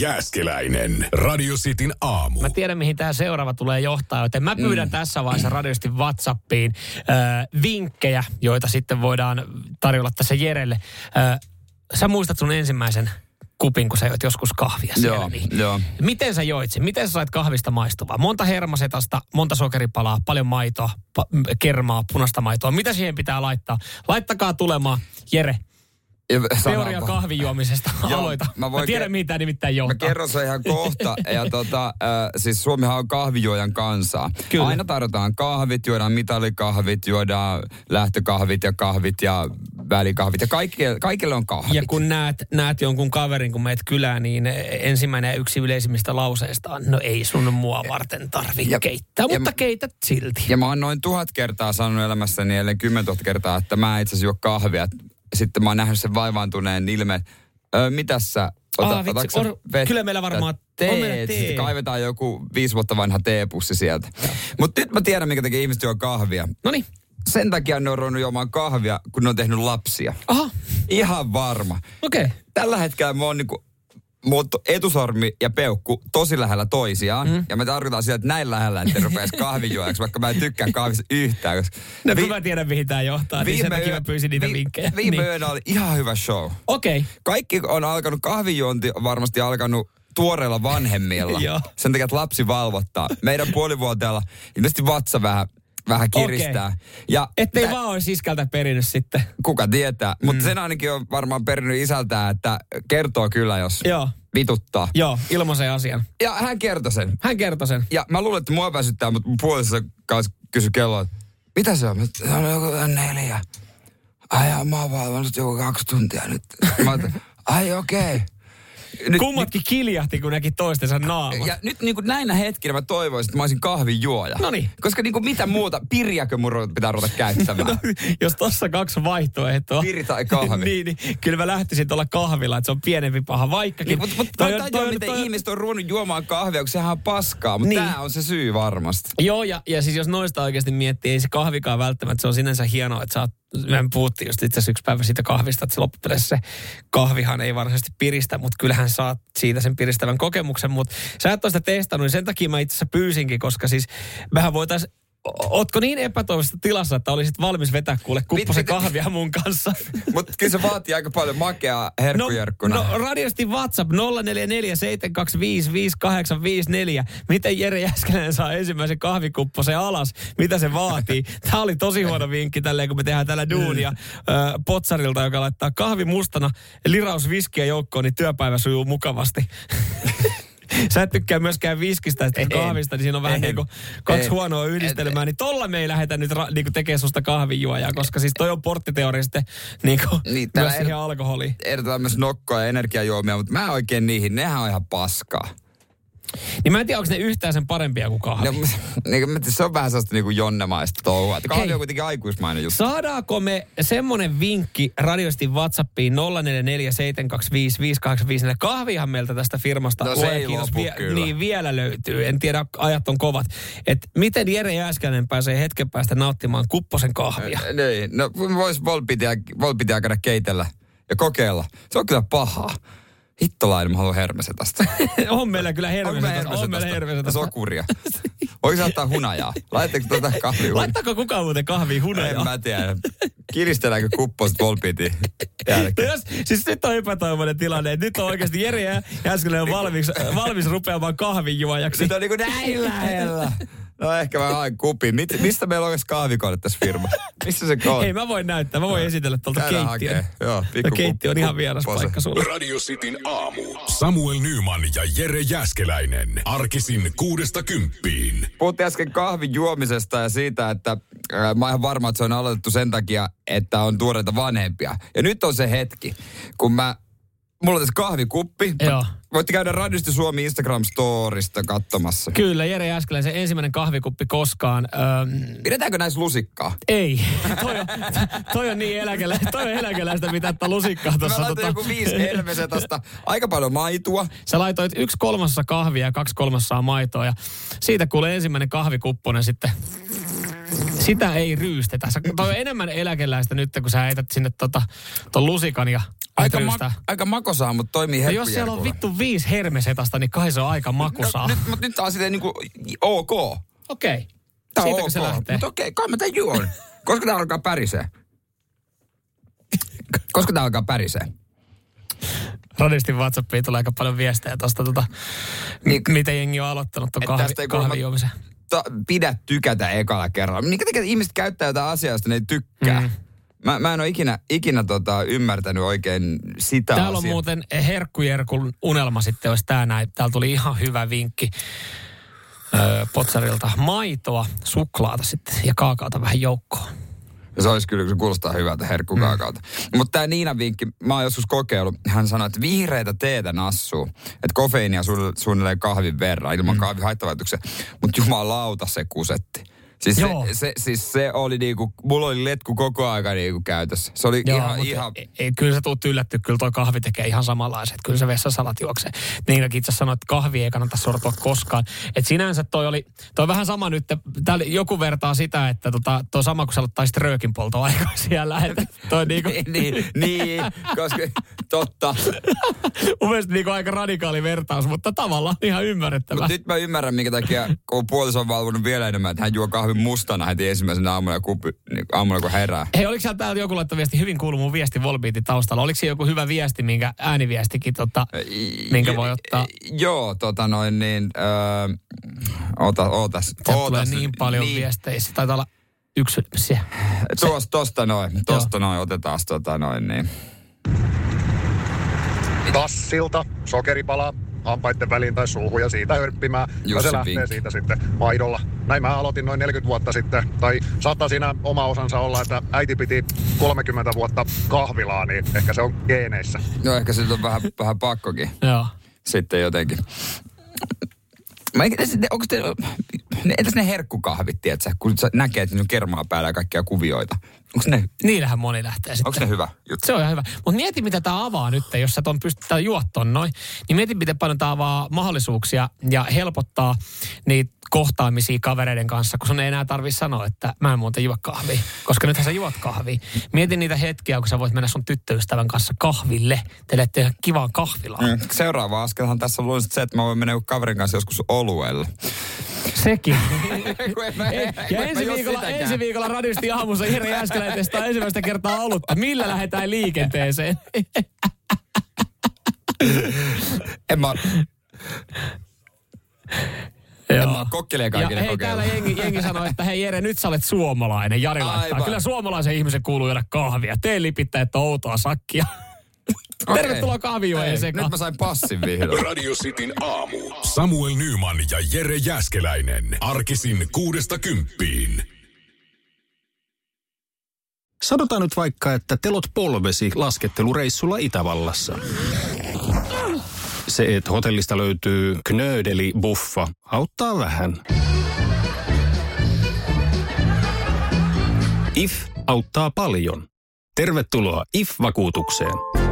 Jääskeläinen, Radio Cityn aamu. Mä tiedän, mihin tämä seuraava tulee johtaa, joten mä pyydän mm. tässä vaiheessa radiosti WhatsAppiin äh, vinkkejä, joita sitten voidaan tarjolla tässä Jerelle. Äh, sä muistat sun ensimmäisen kupin, kun sä joit joskus kahvia siellä. Joo, niin. joo. Miten sä joit sen? Miten sä sait kahvista maistuvaa? Monta hermasetasta, monta sokeripalaa, paljon maitoa, pa- kermaa, punaista maitoa. Mitä siihen pitää laittaa? Laittakaa tulemaan. Jere, teoria kahvijuomisesta. Aloita. mä Mä, voin mä tiedän, ke- tämä nimittäin Mä johtaa. kerron sen ihan kohta. Ja tota, äh, siis Suomihan on kahvijuojan kansaa. Kyllä. Aina tarjotaan kahvit, juodaan mitalikahvit, juodaan lähtökahvit ja kahvit ja välikahvit. Ja kaikille, kaikille on kahvit. Ja kun näet, näet jonkun kaverin, kun meet kylään, niin ensimmäinen ja yksi yleisimmistä lauseista on, no ei sun mua varten tarvi Ja- keittää, ja mutta mä- keität silti. Ja mä oon noin tuhat kertaa sanonut elämässäni, ellei kymmentuhatta kertaa, että mä itse asiassa juo kahvia. Sitten mä oon nähnyt sen vaivaantuneen ilmeen. Öö, mitäs sä? Aa, vitsi, otatko sä on- vettä? kyllä meillä varmaan on meillä teet. tee. Sitten kaivetaan joku viisi vuotta vanha teepussi sieltä. Mutta nyt mä tiedän, minkä takia ihmiset juo kahvia. No niin. Sen takia ne on ruvennut juomaan kahvia, kun ne on tehnyt lapsia. Aha, Ihan varma. okei. Okay. Tällä hetkellä mä oon niinku, mutta etusormi ja peukku tosi lähellä toisiaan. Mm. Ja me tarkoitan sitä, että näin lähellä, että rupeaisi kahvijuojaksi, vaikka mä en tykkää kahvista yhtään. Koska No vi- vi- mä tiedän, mihin tämä johtaa, niin sen takia mä pyysin niitä vi- vinkkejä. Viime niin. yönä oli ihan hyvä show. Okei. Okay. Kaikki on alkanut, kahvijuonti on varmasti alkanut tuoreilla vanhemmilla. Sen takia, että lapsi valvottaa. Meidän puolivuotiaalla ilmeisesti vatsa vähän, vähän kiristää. Okei. Ja Ettei tä- vaan olisi iskältä perinyt sitten. Kuka tietää. Mm. Mutta sen ainakin on varmaan perinnyt isältään, että kertoo kyllä, jos Joo. vituttaa. Joo, ilmaisen asian. Ja hän kertoi sen. Hän kertoi sen. Ja mä luulen, että mua väsyttää, mutta mun puolisossa kanssa kysyi kelloa, että mitä se on? Se on joku neljä. Ai mä oon valvonnut joku kaksi tuntia nyt. Mä ai okei. Okay. Nyt, Kummatkin kiljahti, kun näki toistensa naamat. ja nyt niin kuin näinä hetkinä mä toivoisin, että mä olisin kahvijuoja. Noniin. Koska niin kuin mitä muuta, pirjäkö mun ruveta- pitää ruveta käyttämään? No, jos tossa kaksi vaihtoehtoa. Piri tai kahvi. niin, niin, kyllä mä lähtisin tuolla kahvilla, että se on pienempi paha, vaikkakin. Niin, mutta mut, Toi toi, toi, miten toi ihmiset on ruvennut juomaan kahvia, kun sehän on paskaa. Mutta Niin. niin. tämä on se syy varmasti. Joo, ja, ja siis jos noista oikeasti miettii, ei se kahvikaan välttämättä, se on sinänsä hienoa, että sä oot, me puhuttiin just itse asiassa yksi päivä siitä kahvista, että se loppupeleissä se kahvihan ei varsinaisesti piristä, mutta kyllähän saat siitä sen piristävän kokemuksen, mutta sä et ole sitä testannut, niin sen takia mä itse asiassa pyysinkin, koska siis mehän voitaisiin Ootko niin epätoivoisessa tilassa, että olisit valmis vetää kuule kupposen kahvia mun kanssa? Mutta kyllä se vaatii aika paljon makeaa herkkujerkkuna. No, no radiosti WhatsApp 0447255854. Miten Jere Jäskeläinen saa ensimmäisen kahvikupposen alas? Mitä se vaatii? Tämä oli tosi huono vinkki tälleen, kun me tehdään täällä duunia ö, Potsarilta, joka laittaa kahvi mustana, liraus viskiä joukkoon, niin työpäivä sujuu mukavasti. Sä et tykkää myöskään viskistä ja En. kahvista, niin siinä on vähän En. niin kuin kaksi En. huonoa yhdistelmää. Niin tolla me ei lähdetä nyt ra- niin tekemään susta kahvijuojaa, koska siis toi on porttiteoria sitten niin kuin Niin, myös tää siihen er- alkoholiin. Ehdotetaan myös nokkoa ja energiajuomia, mutta mä en oikein niihin. Nehän on ihan paskaa. Niin mä en tiedä, onko ne yhtään sen parempia kuin kahvi. No, niin, se on vähän sellaista niin jonnemaista touhua. Että kahvi Hei. on kuitenkin aikuismainen juttu. Saadaanko me semmonen vinkki radiosti WhatsAppiin 0447255854? Kahvihan meiltä tästä firmasta No se ei kiitos, kyllä. Niin vielä löytyy. En tiedä, ajat on kovat. Et miten Jere Jääskäinen pääsee hetken päästä nauttimaan kupposen kahvia? Niin, no vois volpitia, volpitia käydä keitellä ja kokeilla. Se on kyllä pahaa. Hittolainen, mä haluan hermese tästä. on meillä kyllä hermese mä tästä. On meillä hermese tästä? Sokuria. Voiko se ottaa hunajaa? Laittaako tuota kahvia? Laittaako kukaan muuten kahvia En hunajaa? mä tiedä. Kiristelläänkö kupposet volpitin No jälkeen? jos, siis nyt on epätoivoinen tilanne, nyt on oikeasti Jere Jääskeläinen on valmis, valmis rupeamaan kahvinjuojaksi. Nyt on niinku näin lähellä. No ehkä mä haen kupin. Mit, mistä meillä on kahvikone tässä firmassa? Missä se on? Hei, mä voin näyttää. Mä voin esitellä tuolta keittiön. hakee. Joo, pikku keittiö on ihan vieras kuppose. paikka sulle. Radio Cityn aamu. Samuel Nyman ja Jere Jäskeläinen. Arkisin kuudesta kymppiin. Puhuttiin äsken kahvin juomisesta ja siitä, että äh, mä oon ihan varma, että se on aloitettu sen takia, että on tuoreita vanhempia. Ja nyt on se hetki, kun mä mulla on tässä kahvikuppi. Joo. Voitte käydä Radisti Suomi Instagram-storista katsomassa. Kyllä, Jere Jääskeläinen, se ensimmäinen kahvikuppi koskaan. Öm, Pidetäänkö näissä lusikkaa? ei, toi on, toi on niin eläkelä, toi on eläkeläistä, mitä että lusikkaa Mä tuossa. laitoin Tota, joku viisi helvesetasta, aika paljon maitua. sä laitoit yksi kolmassa kahvia ja kaksi kolmassaa maitoa ja siitä kuulee ensimmäinen kahvikupponen sitten. Sitä ei ryystetä. Sä, toi on enemmän eläkeläistä nyt, kun sä heität sinne tota, ton lusikan ja Aika, ma- aika makosaa, mutta toimii No jos siellä on vittu viisi hermesetasta, niin kai se on aika makusaa. No, nyt, mutta nyt taas silleen niinku ok. Okei. Okay. On Siitäkö ok. se lähtee? Mutta okei, kai mä tän juon. Koska tää alkaa pärisee? Koska tää alkaa pärisee? Radistin WhatsAppiin tulee aika paljon viestejä tuosta, tota, Niin- niin, miten jengi on aloittanut Et kahvi, tästä ei kahvin juomisen. Ta- pidä tykätä ekalla kerralla. Minkä takia ihmiset käyttää jotain asiaa, josta ne ei tykkää? Mm. Mä, mä en ole ikinä, ikinä tota, ymmärtänyt oikein sitä Täällä on asiaa. muuten Herkkujerkun unelma sitten, olisi tää näin. Täällä tuli ihan hyvä vinkki öö, Potsarilta. Maitoa, suklaata sitten ja kaakaota vähän joukkoon. Se olisi kyllä, se kuulostaa hyvältä herkkukaakaalta. Mm. Mutta tämä Niinan vinkki, mä oon joskus kokeillut, hän sanoi, että vihreitä teetä nassuu. Että kofeiinia suunnilleen kahvin verran, ilman mm. kahvin haittavaikutuksia. Mutta jumalauta se kusetti. Siis se, Joo. se, siis se oli niinku, mulla oli letku koko aika niinku käytössä. Se oli Joo, ihan, ihan... Ei, ei, kyllä sä tuut yllätty, kyllä toi kahvi tekee ihan samanlaiset. Kyllä se vessasalat juoksee. Niinkin itse sanoi, että kahvi ei kannata sortua koskaan. Et sinänsä toi oli, toi vähän sama nyt, täällä joku vertaa sitä, että tota, toi sama kuin sä aloittaisit röökin polto aikaa siellä. Että toi niinku, niin, niin, koska totta. mun mielestä niinku aika radikaali vertaus, mutta tavallaan ihan ymmärrettävä. Mutta nyt mä ymmärrän, minkä takia, kun puoliso on valvonut vielä enemmän, että hän juo kahvin mustana heti ensimmäisenä aamulla, kuppi, niin aamulla kun herää. Hei, oliko siellä täältä joku laittaa viesti, hyvin kuuluu mun viesti Volbeatin taustalla. Oliko se joku hyvä viesti, minkä ääniviestikin, tota, minkä voi ottaa? Joo, tota noin niin, öö, ota, ootas, Sieltä tulee ootas. niin paljon niin. viestejä. Se taitaa olla yksi se. Tuosta, tosta noin, tosta noin, otetaan tota noin niin. tassilta, sokeripala hampaiden väliin tai suuhun ja siitä hörppimään. ja se lähtee vinkki. siitä sitten maidolla. Näin mä aloitin noin 40 vuotta sitten. Tai saattaa siinä oma osansa olla, että äiti piti 30 vuotta kahvilaa, niin ehkä se on geeneissä. No ehkä se on vähän, vähän pakkokin Joo. sitten jotenkin. Mä onko te, ne, entäs ne herkkukahvit, tiedätkö, kun sä näkee, että on kermaa päällä ja kaikkia kuvioita. Onko ne, Niillähän moni lähtee sitten. onko ne hyvä juttu? Se on ihan hyvä. Mutta mieti, mitä tämä avaa nyt, jos sä ton pystyt juotton noin. Niin mieti, miten paljon tämä avaa mahdollisuuksia ja helpottaa niitä kohtaamisia kavereiden kanssa, kun sun ei enää tarvi sanoa, että mä en muuten juo kahvia. Koska nythän sä juot kahvia. Mieti niitä hetkiä, kun sä voit mennä sun tyttöystävän kanssa kahville. Teille tehdä kivaa kahvilaa. Mm. Seuraava askelhan tässä on se, että mä voin mennä kaverin kanssa joskus oluelle. Sekin. Ja ensi viikolla, ensi viikolla radisti aamussa Jere Jääskeläinen testaa ensimmäistä kertaa olutta. Millä lähdetään liikenteeseen? En mä, Joo. Ja kaikille hei, täällä jengi, jengi sanoi, että hei Jere, nyt sä olet suomalainen. Jari laittaa. Aivan. Kyllä suomalaisen ihmisen kuuluu juoda kahvia. Tee lipittää, että outoa sakkia. Tervetuloa Hei, sekaan. Nyt mä sain passin vihdoin. Radio Cityn aamu. Samuel Nyman ja Jere Jäskeläinen. Arkisin kuudesta kymppiin. Sanotaan nyt vaikka, että telot polvesi laskettelureissulla Itävallassa. Se, että hotellista löytyy knöydeli buffa, auttaa vähän. IF auttaa paljon. Tervetuloa IF-vakuutukseen.